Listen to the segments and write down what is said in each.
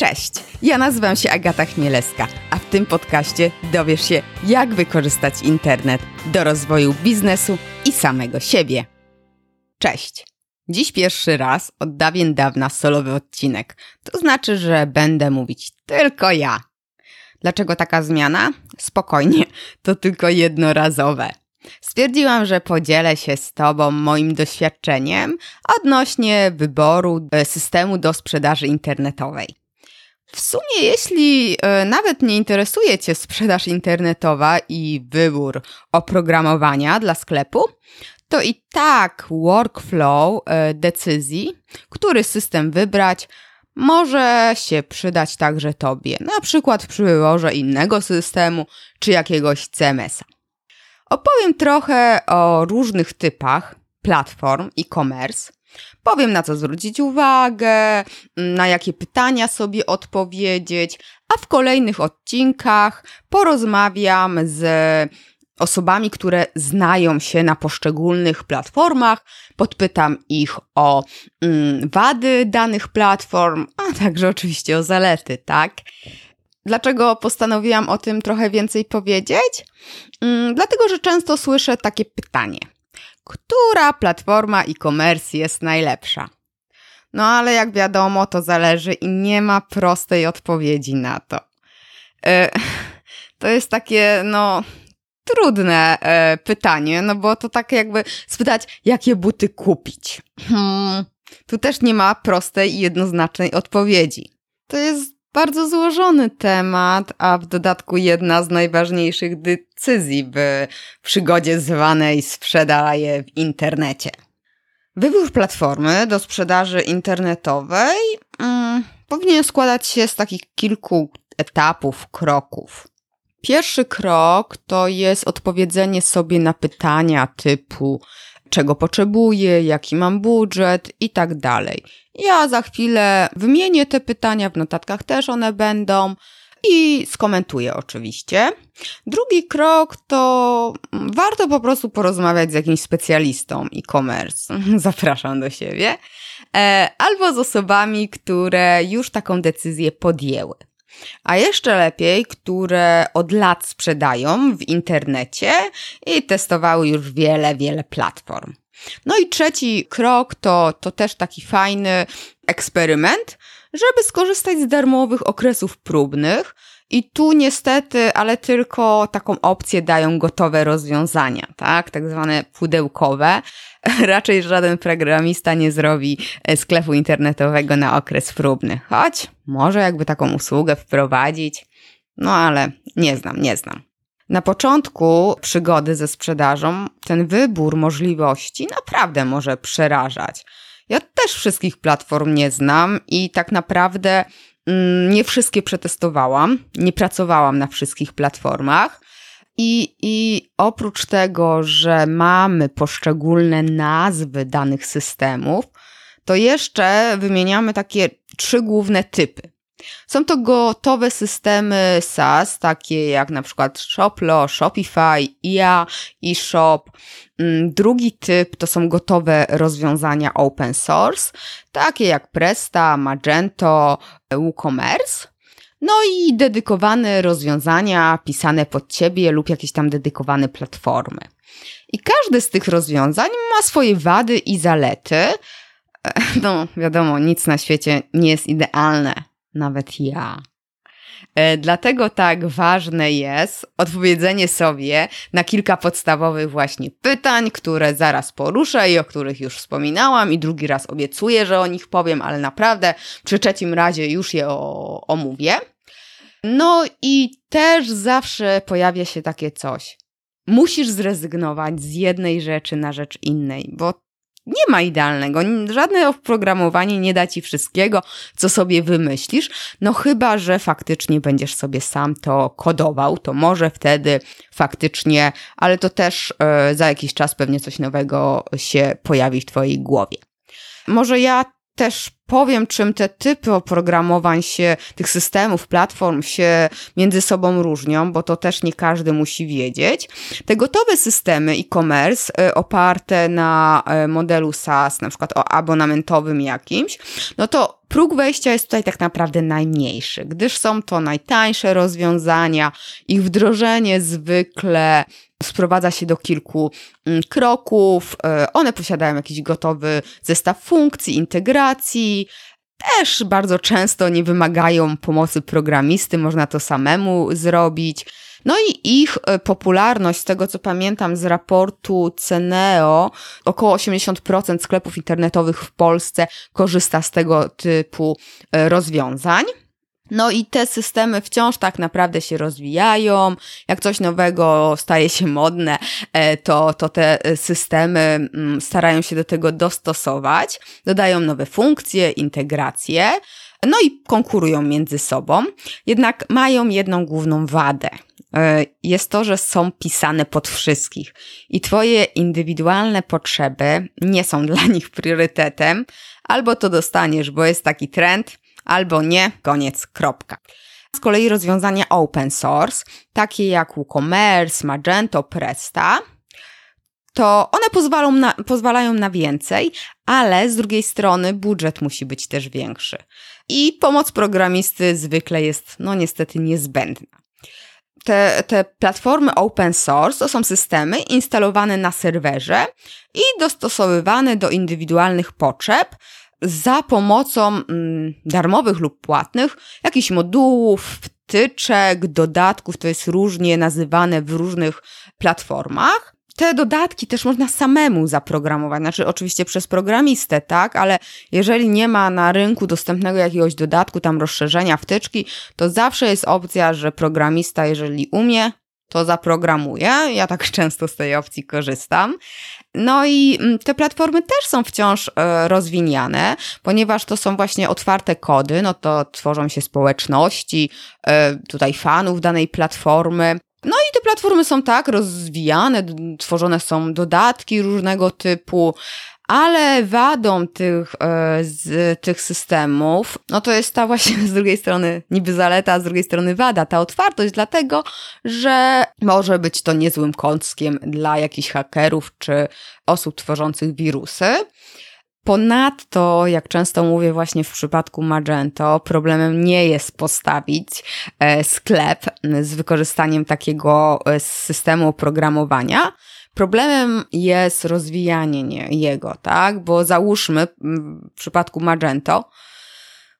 Cześć, ja nazywam się Agata Chmielewska, a w tym podcaście dowiesz się, jak wykorzystać internet do rozwoju biznesu i samego siebie. Cześć! Dziś pierwszy raz od dawien dawna solowy odcinek. To znaczy, że będę mówić tylko ja. Dlaczego taka zmiana? Spokojnie, to tylko jednorazowe. Stwierdziłam, że podzielę się z Tobą moim doświadczeniem odnośnie wyboru e, systemu do sprzedaży internetowej. W sumie, jeśli e, nawet nie interesuje Cię sprzedaż internetowa i wybór oprogramowania dla sklepu, to i tak workflow e, decyzji, który system wybrać, może się przydać także Tobie, na przykład przy wyborze innego systemu czy jakiegoś CMS-a. Opowiem trochę o różnych typach platform e-commerce, Powiem na co zwrócić uwagę, na jakie pytania sobie odpowiedzieć, a w kolejnych odcinkach porozmawiam z osobami, które znają się na poszczególnych platformach, podpytam ich o mm, wady danych platform, a także oczywiście o zalety, tak? Dlaczego postanowiłam o tym trochę więcej powiedzieć? Mm, dlatego, że często słyszę takie pytanie – która platforma e-commerce jest najlepsza? No ale jak wiadomo, to zależy i nie ma prostej odpowiedzi na to. E, to jest takie, no, trudne e, pytanie, no bo to tak jakby spytać, jakie buty kupić. Hmm, tu też nie ma prostej i jednoznacznej odpowiedzi. To jest bardzo złożony temat, a w dodatku jedna z najważniejszych decyzji w przygodzie zwanej sprzedaje w internecie. Wybór platformy do sprzedaży internetowej mm, powinien składać się z takich kilku etapów, kroków. Pierwszy krok to jest odpowiedzenie sobie na pytania typu czego potrzebuję, jaki mam budżet i tak dalej. Ja za chwilę wymienię te pytania, w notatkach też one będą i skomentuję oczywiście. Drugi krok to warto po prostu porozmawiać z jakimś specjalistą e-commerce. Zapraszam do siebie. E, albo z osobami, które już taką decyzję podjęły. A jeszcze lepiej, które od lat sprzedają w internecie i testowały już wiele, wiele platform. No i trzeci krok to, to też taki fajny eksperyment, żeby skorzystać z darmowych okresów próbnych. I tu niestety, ale tylko taką opcję dają gotowe rozwiązania, tak? Tak zwane pudełkowe. Raczej żaden programista nie zrobi e, sklepu internetowego na okres próbny. Choć może jakby taką usługę wprowadzić, no ale nie znam, nie znam. Na początku przygody ze sprzedażą ten wybór możliwości naprawdę może przerażać. Ja też wszystkich platform nie znam i tak naprawdę nie wszystkie przetestowałam, nie pracowałam na wszystkich platformach. I, I oprócz tego, że mamy poszczególne nazwy danych systemów, to jeszcze wymieniamy takie trzy główne typy. Są to gotowe systemy SaaS, takie jak na przykład Shoplo, Shopify, IA, eShop. Mm, drugi typ to są gotowe rozwiązania open source, takie jak Presta, Magento, WooCommerce. No i dedykowane rozwiązania pisane pod ciebie lub jakieś tam dedykowane platformy. I każde z tych rozwiązań ma swoje wady i zalety. No, wiadomo, nic na świecie nie jest idealne nawet ja. E, dlatego tak ważne jest odpowiedzenie sobie na kilka podstawowych właśnie pytań, które zaraz poruszę i o których już wspominałam, i drugi raz obiecuję, że o nich powiem, ale naprawdę przy trzecim razie już je o, omówię. No i też zawsze pojawia się takie coś. Musisz zrezygnować z jednej rzeczy na rzecz innej, bo nie ma idealnego. Żadne oprogramowanie nie da ci wszystkiego, co sobie wymyślisz. No chyba, że faktycznie będziesz sobie sam to kodował, to może wtedy faktycznie, ale to też e, za jakiś czas pewnie coś nowego się pojawi w twojej głowie. Może ja też powiem, czym te typy oprogramowań się, tych systemów, platform się między sobą różnią, bo to też nie każdy musi wiedzieć. Te gotowe systemy e-commerce e, oparte na e, modelu SaaS, na przykład o abonamentowym jakimś, no to próg wejścia jest tutaj tak naprawdę najmniejszy, gdyż są to najtańsze rozwiązania, ich wdrożenie zwykle sprowadza się do kilku mm, kroków. E, one posiadają jakiś gotowy zestaw funkcji, integracji. Też bardzo często nie wymagają pomocy programisty, można to samemu zrobić. No i ich e, popularność, z tego co pamiętam z raportu Ceneo, około 80% sklepów internetowych w Polsce korzysta z tego typu e, rozwiązań. No i te systemy wciąż tak naprawdę się rozwijają. Jak coś nowego staje się modne, e, to, to te systemy mm, starają się do tego dostosować, dodają nowe funkcje, integracje, no i konkurują między sobą. Jednak mają jedną główną wadę. E, jest to, że są pisane pod wszystkich i Twoje indywidualne potrzeby nie są dla nich priorytetem. Albo to dostaniesz, bo jest taki trend, albo nie, koniec, kropka. Z kolei rozwiązania open source, takie jak WooCommerce, Magento, Presta, to one pozwalają na, pozwalają na więcej, ale z drugiej strony budżet musi być też większy. I pomoc programisty zwykle jest, no niestety, niezbędna. Te, te platformy open source to są systemy instalowane na serwerze i dostosowywane do indywidualnych potrzeb, za pomocą mm, darmowych lub płatnych jakichś modułów, wtyczek, dodatków, to jest różnie nazywane w różnych platformach. Te dodatki też można samemu zaprogramować, znaczy oczywiście przez programistę, tak, ale jeżeli nie ma na rynku dostępnego jakiegoś dodatku, tam rozszerzenia, wtyczki, to zawsze jest opcja, że programista, jeżeli umie, to zaprogramuje. Ja tak często z tej opcji korzystam. No i mm, te platformy też są wciąż e, rozwiniane, ponieważ to są właśnie otwarte kody, no to tworzą się społeczności, e, tutaj fanów danej platformy. No i te platformy są tak rozwijane, tworzone są dodatki różnego typu, ale wadą tych, e, z tych systemów, no to jest ta właśnie z drugiej strony niby zaleta, a z drugiej strony wada, ta otwartość, dlatego, że może być to niezłym kąskiem dla jakichś hakerów czy osób tworzących wirusy. Ponadto, jak często mówię właśnie w przypadku Magento, problemem nie jest postawić e, sklep z wykorzystaniem takiego e, systemu oprogramowania, Problemem jest rozwijanie jego, tak? Bo załóżmy w przypadku Magento,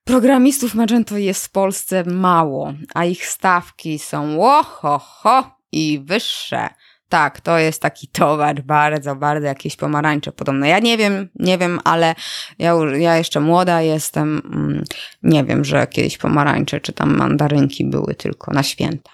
programistów Magento jest w Polsce mało, a ich stawki są ho, ho i wyższe. Tak, to jest taki towar bardzo, bardzo jakieś pomarańcze podobne. Ja nie wiem, nie wiem, ale ja, ja jeszcze młoda jestem. Mm, nie wiem, że kiedyś pomarańcze czy tam mandarynki były tylko na święta.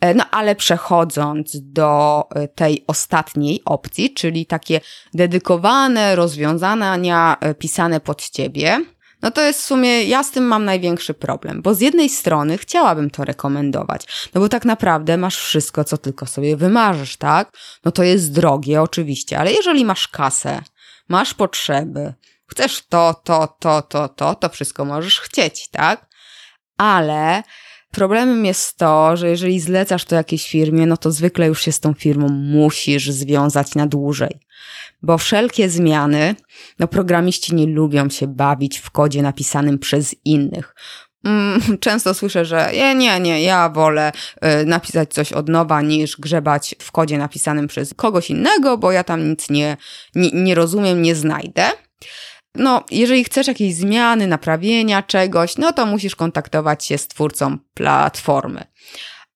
E, no ale przechodząc do e, tej ostatniej opcji, czyli takie dedykowane rozwiązania e, pisane pod ciebie, no to jest w sumie, ja z tym mam największy problem, bo z jednej strony chciałabym to rekomendować, no bo tak naprawdę masz wszystko, co tylko sobie wymarzysz, tak? No to jest drogie, oczywiście, ale jeżeli masz kasę, masz potrzeby, chcesz to, to, to, to, to, to wszystko możesz chcieć, tak? Ale Problemem jest to, że jeżeli zlecasz to jakiejś firmie, no to zwykle już się z tą firmą musisz związać na dłużej. Bo wszelkie zmiany, no programiści nie lubią się bawić w kodzie napisanym przez innych. Mm, często słyszę, że nie, nie, nie, ja wolę y, napisać coś od nowa niż grzebać w kodzie napisanym przez kogoś innego, bo ja tam nic nie, nie, nie rozumiem, nie znajdę. No, jeżeli chcesz jakiejś zmiany, naprawienia czegoś, no to musisz kontaktować się z twórcą platformy.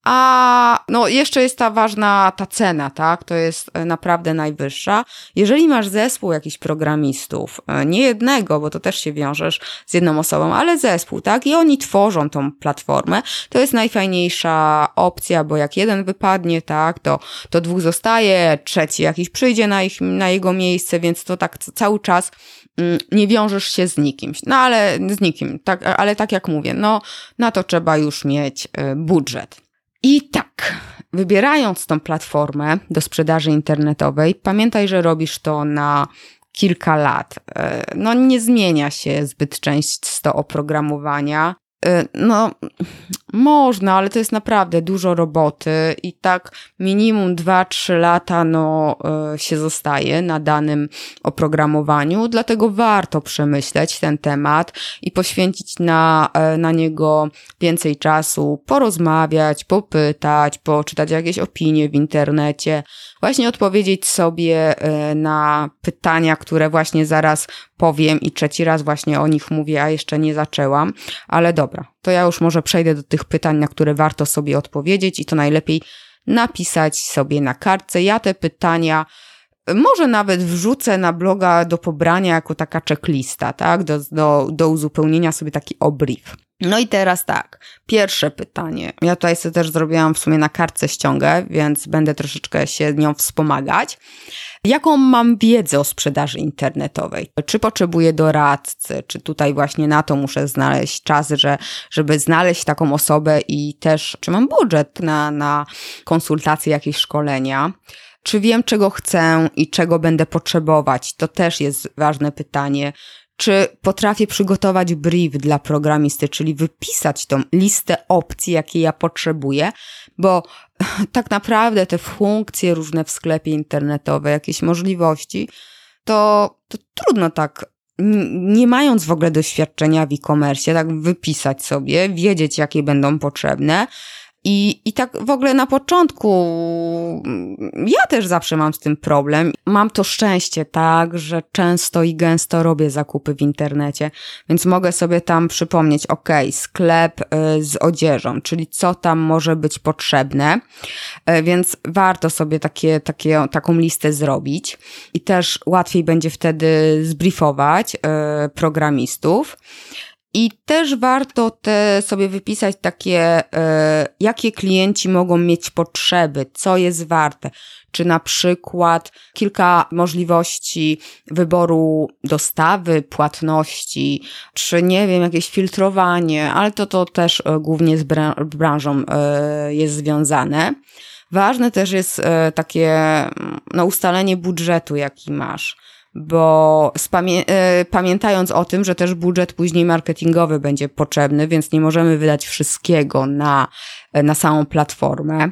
A no jeszcze jest ta ważna ta cena, tak? To jest e, naprawdę najwyższa. Jeżeli masz zespół jakichś programistów, e, nie jednego, bo to też się wiążesz z jedną osobą, ale zespół, tak? I oni tworzą tą platformę, to jest najfajniejsza opcja, bo jak jeden wypadnie, tak, to, to dwóch zostaje, trzeci jakiś przyjdzie na, ich, na jego miejsce, więc to tak cały czas nie wiążesz się z nikim. No ale z nikim, tak, ale tak jak mówię, no na to trzeba już mieć e, budżet. I tak, wybierając tą platformę do sprzedaży internetowej, pamiętaj, że robisz to na kilka lat. E, no nie zmienia się zbyt często oprogramowania. E, no, można, ale to jest naprawdę dużo roboty i tak minimum 2-3 lata no, e, się zostaje na danym oprogramowaniu, dlatego warto przemyśleć ten temat i poświęcić na, na niego więcej czasu, porozmawiać, popytać, poczytać jakieś opinie w internecie, właśnie odpowiedzieć sobie e, na pytania, które właśnie zaraz powiem i trzeci raz właśnie o nich mówię, a jeszcze nie zaczęłam. Ale dobra, to ja już może przejdę do tych pytań, na które warto sobie odpowiedzieć i to najlepiej napisać sobie na kartce. Ja te pytania może nawet wrzucę na bloga do pobrania jako taka checklista, tak? Do, do, do uzupełnienia sobie taki obrief. No i teraz tak, pierwsze pytanie. Ja tutaj sobie też zrobiłam w sumie na kartce ściągę, więc będę troszeczkę się nią wspomagać. Jaką mam wiedzę o sprzedaży internetowej? Czy potrzebuję doradcy? Czy tutaj właśnie na to muszę znaleźć czas, że, żeby znaleźć taką osobę i też, czy mam budżet na, na konsultacje, jakieś szkolenia? Czy wiem, czego chcę i czego będę potrzebować? To też jest ważne pytanie czy potrafię przygotować brief dla programisty, czyli wypisać tą listę opcji, jakie ja potrzebuję, bo tak naprawdę te funkcje różne w sklepie internetowym, jakieś możliwości, to, to trudno tak, nie mając w ogóle doświadczenia w e-commerce, tak wypisać sobie, wiedzieć, jakie będą potrzebne i, I tak w ogóle na początku ja też zawsze mam z tym problem. Mam to szczęście, tak, że często i gęsto robię zakupy w internecie, więc mogę sobie tam przypomnieć, ok, sklep y, z odzieżą, czyli co tam może być potrzebne, y, więc warto sobie takie, takie, taką listę zrobić i też łatwiej będzie wtedy zbriefować y, programistów. I też warto te sobie wypisać takie, e, jakie klienci mogą mieć potrzeby, co jest warte. Czy na przykład kilka możliwości wyboru dostawy, płatności, czy nie wiem, jakieś filtrowanie, ale to, to też e, głównie z branżą e, jest związane. Ważne też jest takie no, ustalenie budżetu, jaki masz bo spamię- e, pamiętając o tym, że też budżet później marketingowy będzie potrzebny, więc nie możemy wydać wszystkiego na, na samą platformę.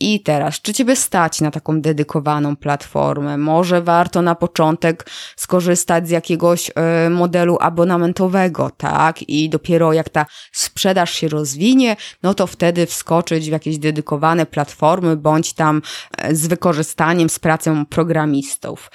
I teraz, czy Ciebie stać na taką dedykowaną platformę? Może warto na początek skorzystać z jakiegoś y, modelu abonamentowego, tak? I dopiero jak ta sprzedaż się rozwinie, no to wtedy wskoczyć w jakieś dedykowane platformy, bądź tam y, z wykorzystaniem, z pracą programistów.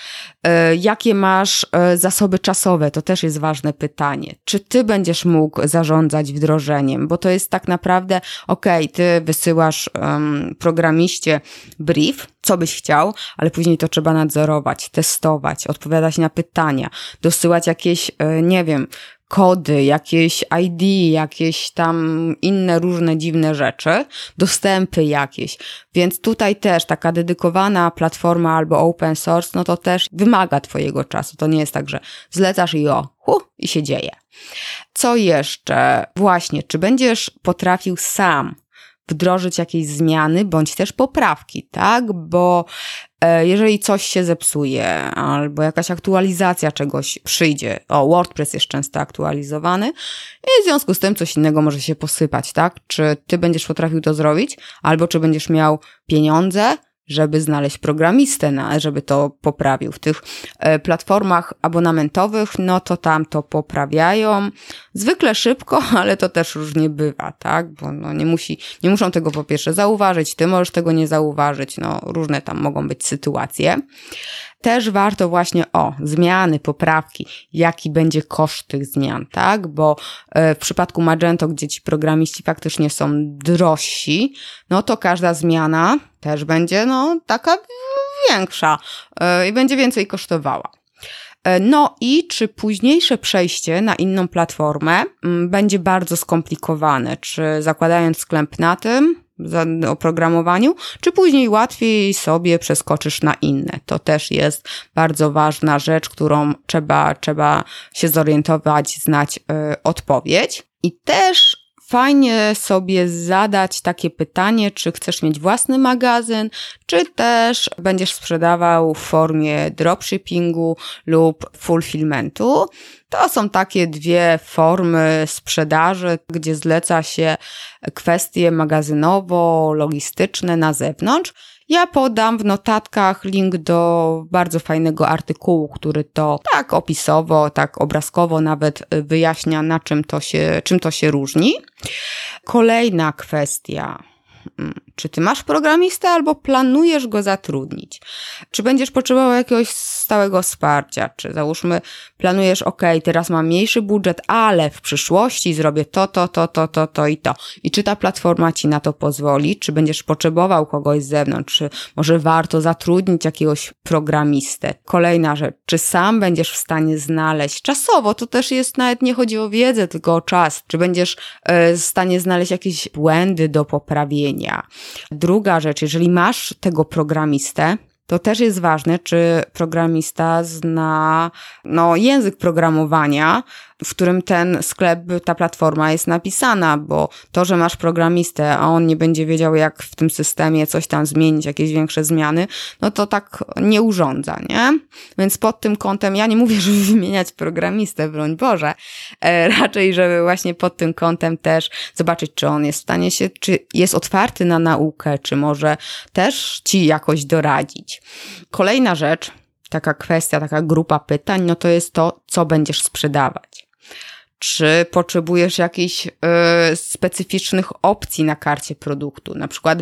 Y, jakie masz zasoby czasowe? To też jest ważne pytanie. Czy Ty będziesz mógł zarządzać wdrożeniem? Bo to jest tak naprawdę, okej, okay, Ty wysyłasz um, program programiście brief, co byś chciał, ale później to trzeba nadzorować, testować, odpowiadać na pytania, dosyłać jakieś, e, nie wiem, kody, jakieś ID, jakieś tam inne różne dziwne rzeczy, dostępy jakieś. Więc tutaj też taka dedykowana platforma albo open source, no to też wymaga Twojego czasu. To nie jest tak, że zlecasz i o, hu, i się dzieje. Co jeszcze? Właśnie, czy będziesz potrafił sam wdrożyć jakieś zmiany bądź też poprawki, tak? Bo e, jeżeli coś się zepsuje albo jakaś aktualizacja czegoś przyjdzie, o WordPress jest często aktualizowany i w związku z tym coś innego może się posypać, tak? Czy ty będziesz potrafił to zrobić, albo czy będziesz miał pieniądze, żeby znaleźć programistę, na, żeby to poprawił. W tych e, platformach abonamentowych, no to tam to poprawiają. Zwykle szybko, ale to też różnie bywa, tak? Bo no nie, musi, nie muszą tego po pierwsze zauważyć, ty możesz tego nie zauważyć, no różne tam mogą być sytuacje też warto właśnie o zmiany, poprawki, jaki będzie koszt tych zmian, tak? Bo e, w przypadku Magento, gdzie ci programiści faktycznie są drożsi, no to każda zmiana też będzie no taka większa e, i będzie więcej kosztowała. E, no i czy późniejsze przejście na inną platformę mm, będzie bardzo skomplikowane? Czy zakładając sklep na tym, oprogramowaniu, czy później łatwiej sobie przeskoczysz na inne. To też jest bardzo ważna rzecz, którą trzeba, trzeba się zorientować, znać y, odpowiedź. I też fajnie sobie zadać takie pytanie, czy chcesz mieć własny magazyn, czy też będziesz sprzedawał w formie dropshippingu lub fulfillmentu. To są takie dwie formy sprzedaży, gdzie zleca się kwestie magazynowo-logistyczne na zewnątrz. Ja podam w notatkach link do bardzo fajnego artykułu, który to tak opisowo, tak obrazkowo nawet wyjaśnia, na czym to się, czym to się różni. Kolejna kwestia czy ty masz programistę albo planujesz go zatrudnić? Czy będziesz potrzebował jakiegoś stałego wsparcia? Czy załóżmy, planujesz, ok, teraz mam mniejszy budżet, ale w przyszłości zrobię to, to, to, to, to, to i to. I czy ta platforma ci na to pozwoli? Czy będziesz potrzebował kogoś z zewnątrz? Czy może warto zatrudnić jakiegoś programistę? Kolejna rzecz, czy sam będziesz w stanie znaleźć czasowo? To też jest nawet nie chodzi o wiedzę, tylko o czas. Czy będziesz y, w stanie znaleźć jakieś błędy do poprawienia? Druga rzecz, jeżeli masz tego programistę, to też jest ważne, czy programista zna no, język programowania, w którym ten sklep, ta platforma jest napisana, bo to, że masz programistę, a on nie będzie wiedział, jak w tym systemie coś tam zmienić, jakieś większe zmiany, no to tak nie urządza, nie? Więc pod tym kątem, ja nie mówię, żeby wymieniać programistę, broń Boże, e, raczej, żeby właśnie pod tym kątem też zobaczyć, czy on jest w stanie się, czy jest otwarty na naukę, czy może też ci jakoś doradzić. Kolejna rzecz, taka kwestia, taka grupa pytań, no to jest to, co będziesz sprzedawać. Czy potrzebujesz jakichś y, specyficznych opcji na karcie produktu, na przykład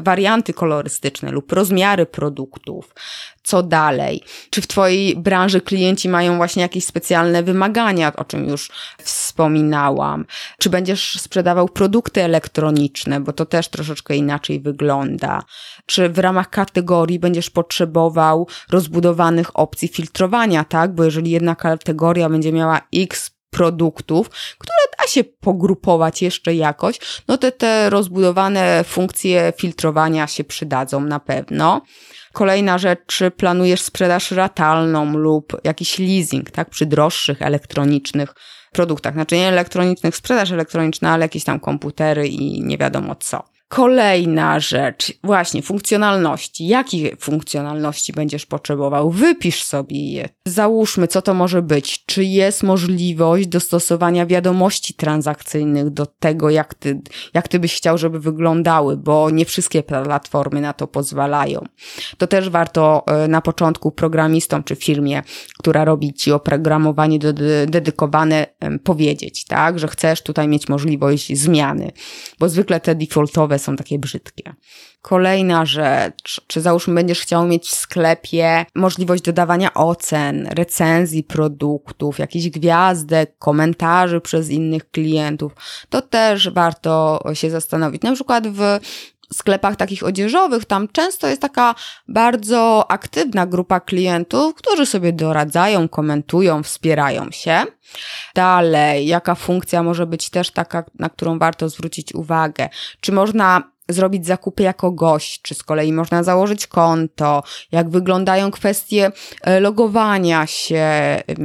warianty kolorystyczne lub rozmiary produktów? Co dalej? Czy w Twojej branży klienci mają właśnie jakieś specjalne wymagania, o czym już wspominałam? Czy będziesz sprzedawał produkty elektroniczne, bo to też troszeczkę inaczej wygląda? Czy w ramach kategorii będziesz potrzebował rozbudowanych opcji filtrowania, tak? Bo jeżeli jedna kategoria będzie miała X produktów, które da się pogrupować jeszcze jakoś, no to te rozbudowane funkcje filtrowania się przydadzą na pewno. Kolejna rzecz, czy planujesz sprzedaż ratalną lub jakiś leasing, tak, przy droższych elektronicznych produktach. Znaczy nie elektronicznych, sprzedaż elektroniczna, ale jakieś tam komputery i nie wiadomo co. Kolejna rzecz, właśnie funkcjonalności. Jakie funkcjonalności będziesz potrzebował? Wypisz sobie je. Załóżmy, co to może być. Czy jest możliwość dostosowania wiadomości transakcyjnych do tego, jak ty, jak ty byś chciał, żeby wyglądały, bo nie wszystkie platformy na to pozwalają. To też warto e, na początku programistom czy firmie, która robi ci oprogramowanie dedykowane, powiedzieć, tak, że chcesz tutaj mieć możliwość zmiany, bo zwykle te defaultowe są takie brzydkie. Kolejna rzecz, czy załóżmy będziesz chciał mieć w sklepie możliwość dodawania ocen, recenzji produktów, jakichś gwiazdek, komentarzy przez innych klientów, to też warto się zastanowić. Na przykład w sklepach takich odzieżowych, tam często jest taka bardzo aktywna grupa klientów, którzy sobie doradzają, komentują, wspierają się. Dalej, jaka funkcja może być też taka, na którą warto zwrócić uwagę? Czy można zrobić zakupy jako gość, czy z kolei można założyć konto, jak wyglądają kwestie e, logowania się,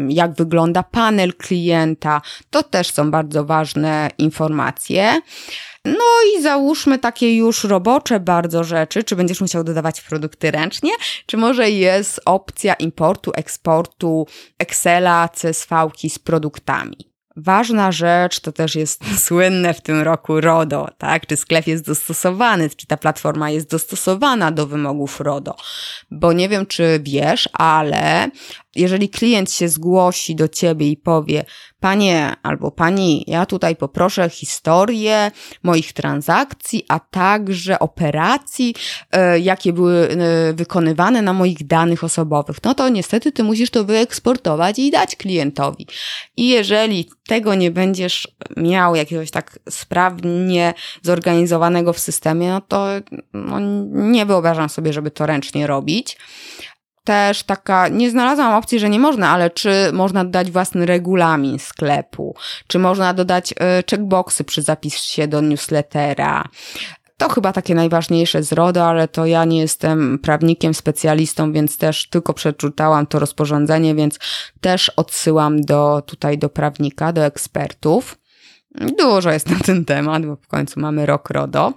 jak wygląda panel klienta. To też są bardzo ważne informacje. No i załóżmy takie już robocze bardzo rzeczy, czy będziesz musiał dodawać produkty ręcznie, czy może jest opcja importu, eksportu Excela, CSV z produktami. Ważna rzecz to też jest słynne w tym roku RODO, tak? Czy sklep jest dostosowany, czy ta platforma jest dostosowana do wymogów RODO. Bo nie wiem, czy wiesz, ale jeżeli klient się zgłosi do ciebie i powie, panie albo pani, ja tutaj poproszę historię moich transakcji, a także operacji, e, jakie były e, wykonywane na moich danych osobowych, no to niestety ty musisz to wyeksportować i dać klientowi. I jeżeli tego nie będziesz miał jakiegoś tak sprawnie zorganizowanego w systemie, no to no, nie wyobrażam sobie, żeby to ręcznie robić też taka, nie znalazłam opcji, że nie można, ale czy można dodać własny regulamin sklepu, czy można dodać e, checkboxy przy zapisie do newslettera. To chyba takie najważniejsze z RODO, ale to ja nie jestem prawnikiem, specjalistą, więc też tylko przeczytałam to rozporządzenie, więc też odsyłam do, tutaj do prawnika, do ekspertów. Dużo jest na ten temat, bo w końcu mamy rok RODO.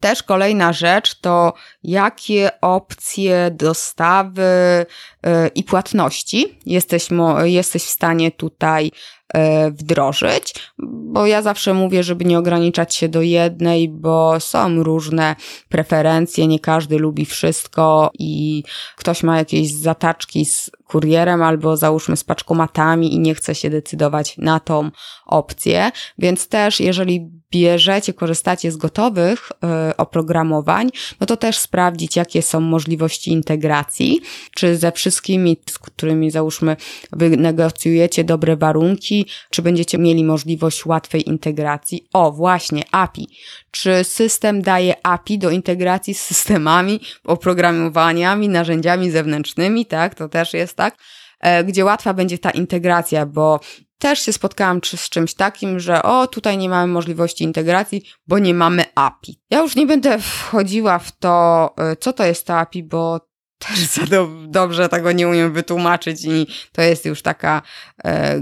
Też kolejna rzecz to jakie opcje dostawy yy, i płatności jesteś, jesteś w stanie tutaj E, wdrożyć, bo ja zawsze mówię, żeby nie ograniczać się do jednej, bo są różne preferencje, nie każdy lubi wszystko i ktoś ma jakieś zataczki z kurierem albo załóżmy z paczkomatami i nie chce się decydować na tą opcję, więc też jeżeli bierzecie, korzystacie z gotowych y, oprogramowań, no to też sprawdzić, jakie są możliwości integracji, czy ze wszystkimi, z którymi załóżmy wynegocjujecie dobre warunki, czy będziecie mieli możliwość łatwej integracji. O, właśnie, API. Czy system daje API do integracji z systemami, oprogramowaniami, narzędziami zewnętrznymi, tak? To też jest tak e, gdzie łatwa będzie ta integracja, bo też się spotkałam z czymś takim, że o, tutaj nie mamy możliwości integracji, bo nie mamy API. Ja już nie będę wchodziła w to, e, co to jest to API, bo też za do, dobrze tego nie umiem wytłumaczyć i to jest już taka, e,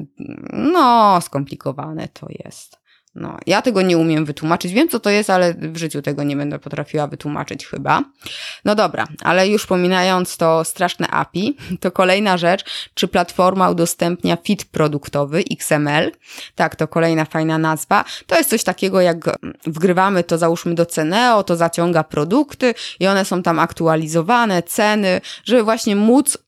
no, skomplikowane to jest. No, ja tego nie umiem wytłumaczyć. Wiem, co to jest, ale w życiu tego nie będę potrafiła wytłumaczyć chyba. No dobra, ale już pominając to straszne API, to kolejna rzecz, czy platforma udostępnia fit produktowy XML. Tak, to kolejna fajna nazwa. To jest coś takiego, jak wgrywamy to załóżmy do Ceneo, to zaciąga produkty i one są tam aktualizowane, ceny, żeby właśnie móc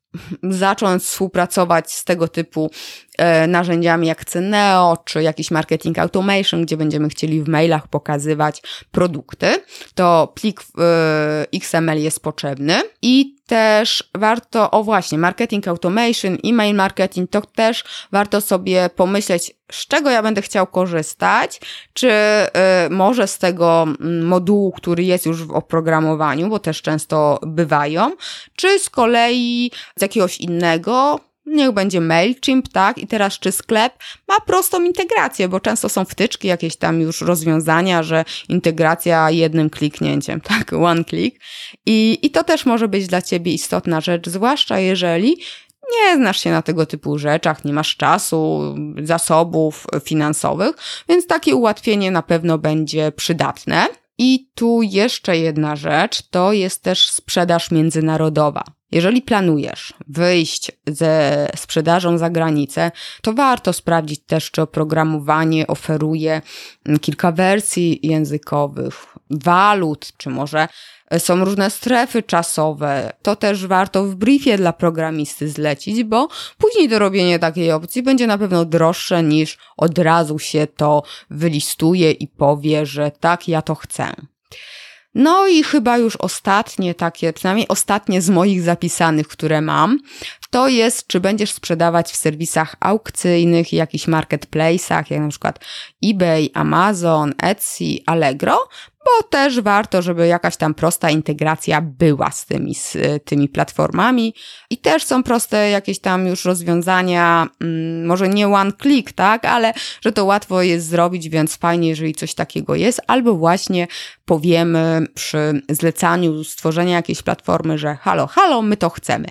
zacząć współpracować z tego typu e, narzędziami jak Ceneo, czy jakiś marketing automation, gdzie będziemy chcieli w mailach pokazywać produkty, to plik e, XML jest potrzebny i też warto, o właśnie, marketing automation, e-mail marketing, to też warto sobie pomyśleć, z czego ja będę chciał korzystać, czy y, może z tego mm, modułu, który jest już w oprogramowaniu, bo też często bywają, czy z kolei z jakiegoś innego, niech będzie MailChimp, tak? I teraz czy sklep ma prostą integrację, bo często są wtyczki, jakieś tam już rozwiązania, że integracja jednym kliknięciem, tak? One click. I, I to też może być dla Ciebie istotna rzecz, zwłaszcza jeżeli nie znasz się na tego typu rzeczach, nie masz czasu, zasobów finansowych, więc takie ułatwienie na pewno będzie przydatne. I tu jeszcze jedna rzecz, to jest też sprzedaż międzynarodowa. Jeżeli planujesz wyjść ze sprzedażą za granicę, to warto sprawdzić też, czy oprogramowanie oferuje kilka wersji językowych, walut, czy może są różne strefy czasowe. To też warto w briefie dla programisty zlecić, bo później dorobienie takiej opcji będzie na pewno droższe niż od razu się to wylistuje i powie, że tak, ja to chcę. No i chyba już ostatnie takie, przynajmniej ostatnie z moich zapisanych, które mam, to jest, czy będziesz sprzedawać w serwisach aukcyjnych, jakichś marketplace'ach, jak na przykład eBay, Amazon, Etsy, Allegro, bo też warto, żeby jakaś tam prosta integracja była z tymi, z tymi platformami i też są proste jakieś tam już rozwiązania, mm, może nie one click, tak, ale że to łatwo jest zrobić, więc fajnie, jeżeli coś takiego jest, albo właśnie powiemy przy zlecaniu stworzenia jakiejś platformy, że halo, halo, my to chcemy.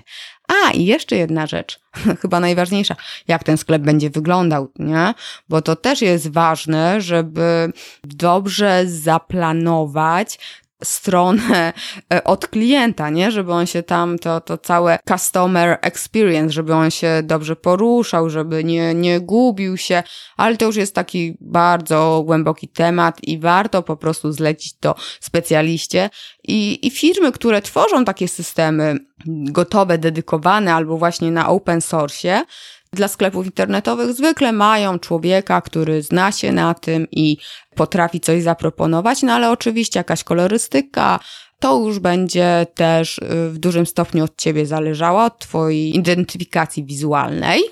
A, i jeszcze jedna rzecz, chyba najważniejsza, jak ten sklep będzie wyglądał, nie? Bo to też jest ważne, żeby dobrze zaplanować stronę e, od klienta, nie? Żeby on się tam, to, to całe customer experience, żeby on się dobrze poruszał, żeby nie, nie gubił się, ale to już jest taki bardzo głęboki temat i warto po prostu zlecić to specjaliście i, i firmy, które tworzą takie systemy gotowe, dedykowane albo właśnie na open source, dla sklepów internetowych zwykle mają człowieka, który zna się na tym i potrafi coś zaproponować, no ale oczywiście jakaś kolorystyka, to już będzie też y, w dużym stopniu od ciebie zależało, od twojej identyfikacji wizualnej.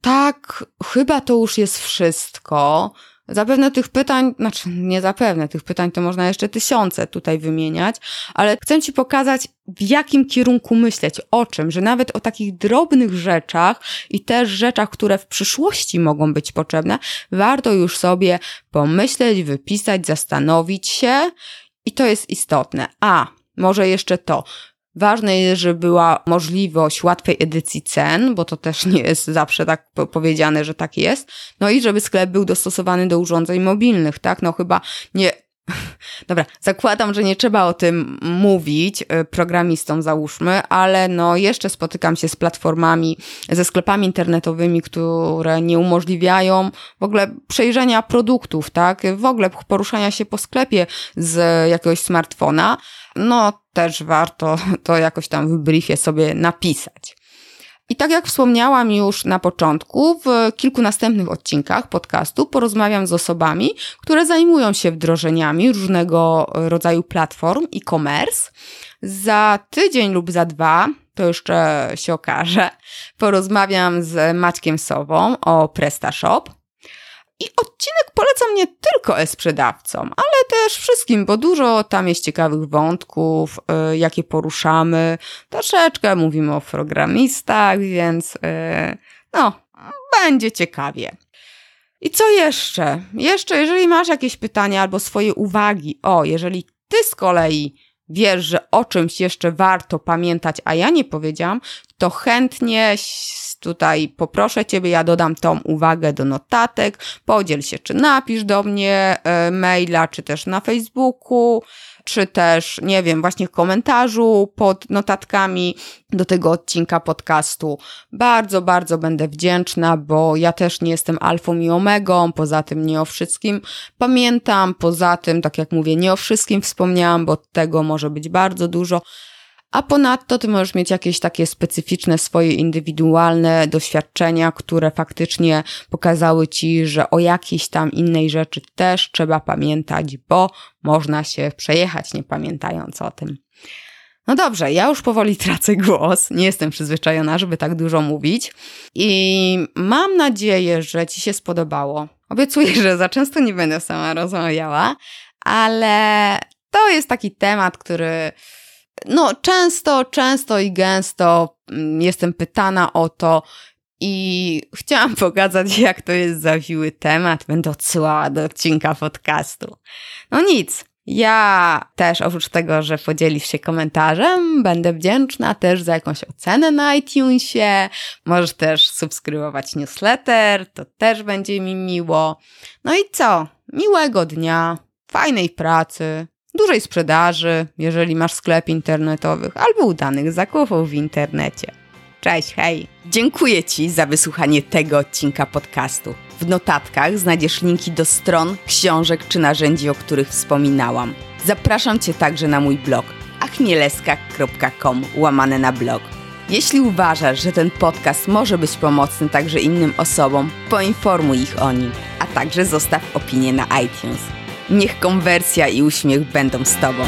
Tak, chyba to już jest wszystko. Zapewne tych pytań, znaczy nie zapewne, tych pytań to można jeszcze tysiące tutaj wymieniać, ale chcę Ci pokazać, w jakim kierunku myśleć, o czym, że nawet o takich drobnych rzeczach i też rzeczach, które w przyszłości mogą być potrzebne, warto już sobie pomyśleć, wypisać, zastanowić się i to jest istotne. A, może jeszcze to. Ważne jest, żeby była możliwość łatwej edycji cen, bo to też nie jest zawsze tak powiedziane, że tak jest. No i żeby sklep był dostosowany do urządzeń mobilnych, tak? No chyba nie, Dobra, zakładam, że nie trzeba o tym mówić y, programistom, załóżmy, ale no jeszcze spotykam się z platformami, ze sklepami internetowymi, które nie umożliwiają w ogóle przejrzenia produktów, tak? W ogóle poruszania się po sklepie z jakiegoś smartfona. No też warto to jakoś tam w briefie sobie napisać. I tak jak wspomniałam już na początku, w kilku następnych odcinkach podcastu porozmawiam z osobami, które zajmują się wdrożeniami różnego rodzaju platform e-commerce. Za tydzień lub za dwa, to jeszcze się okaże, porozmawiam z Maćkiem Sową o PrestaShop. I odcinek polecam nie tylko e-sprzedawcom, ale też wszystkim, bo dużo tam jest ciekawych wątków, y, jakie poruszamy. Troszeczkę mówimy o programistach, więc y, no, będzie ciekawie. I co jeszcze? Jeszcze, jeżeli masz jakieś pytania albo swoje uwagi, o, jeżeli ty z kolei wiesz, że o czymś jeszcze warto pamiętać, a ja nie powiedziałam, to chętnie tutaj poproszę Ciebie, ja dodam tą uwagę do notatek, podziel się, czy napisz do mnie e, maila, czy też na Facebooku, czy też, nie wiem, właśnie w komentarzu pod notatkami do tego odcinka podcastu. Bardzo, bardzo będę wdzięczna, bo ja też nie jestem alfą i omegą, poza tym nie o wszystkim pamiętam, poza tym, tak jak mówię, nie o wszystkim wspomniałam, bo tego może być bardzo dużo a ponadto ty możesz mieć jakieś takie specyficzne, swoje indywidualne doświadczenia, które faktycznie pokazały ci, że o jakiejś tam innej rzeczy też trzeba pamiętać, bo można się przejechać nie pamiętając o tym. No dobrze, ja już powoli tracę głos. Nie jestem przyzwyczajona, żeby tak dużo mówić. I mam nadzieję, że Ci się spodobało. Obiecuję, że za często nie będę sama rozmawiała, ale to jest taki temat, który no, często, często i gęsto mm, jestem pytana o to, i chciałam pokazać, jak to jest zawiły temat. Będę odsyłała do odcinka podcastu. No nic. Ja też oprócz tego, że podzielisz się komentarzem, będę wdzięczna też za jakąś ocenę na iTunesie. Możesz też subskrybować newsletter, to też będzie mi miło. No i co? Miłego dnia, fajnej pracy, dużej sprzedaży, jeżeli masz sklep internetowych, albo udanych zakupów w internecie. Cześć, hej! Dziękuję Ci za wysłuchanie tego odcinka podcastu. W notatkach znajdziesz linki do stron, książek czy narzędzi, o których wspominałam. Zapraszam Cię także na mój blog achmieleska.com łamane na blog. Jeśli uważasz, że ten podcast może być pomocny także innym osobom, poinformuj ich o nim, a także zostaw opinię na iTunes. Niech konwersja i uśmiech będą z Tobą.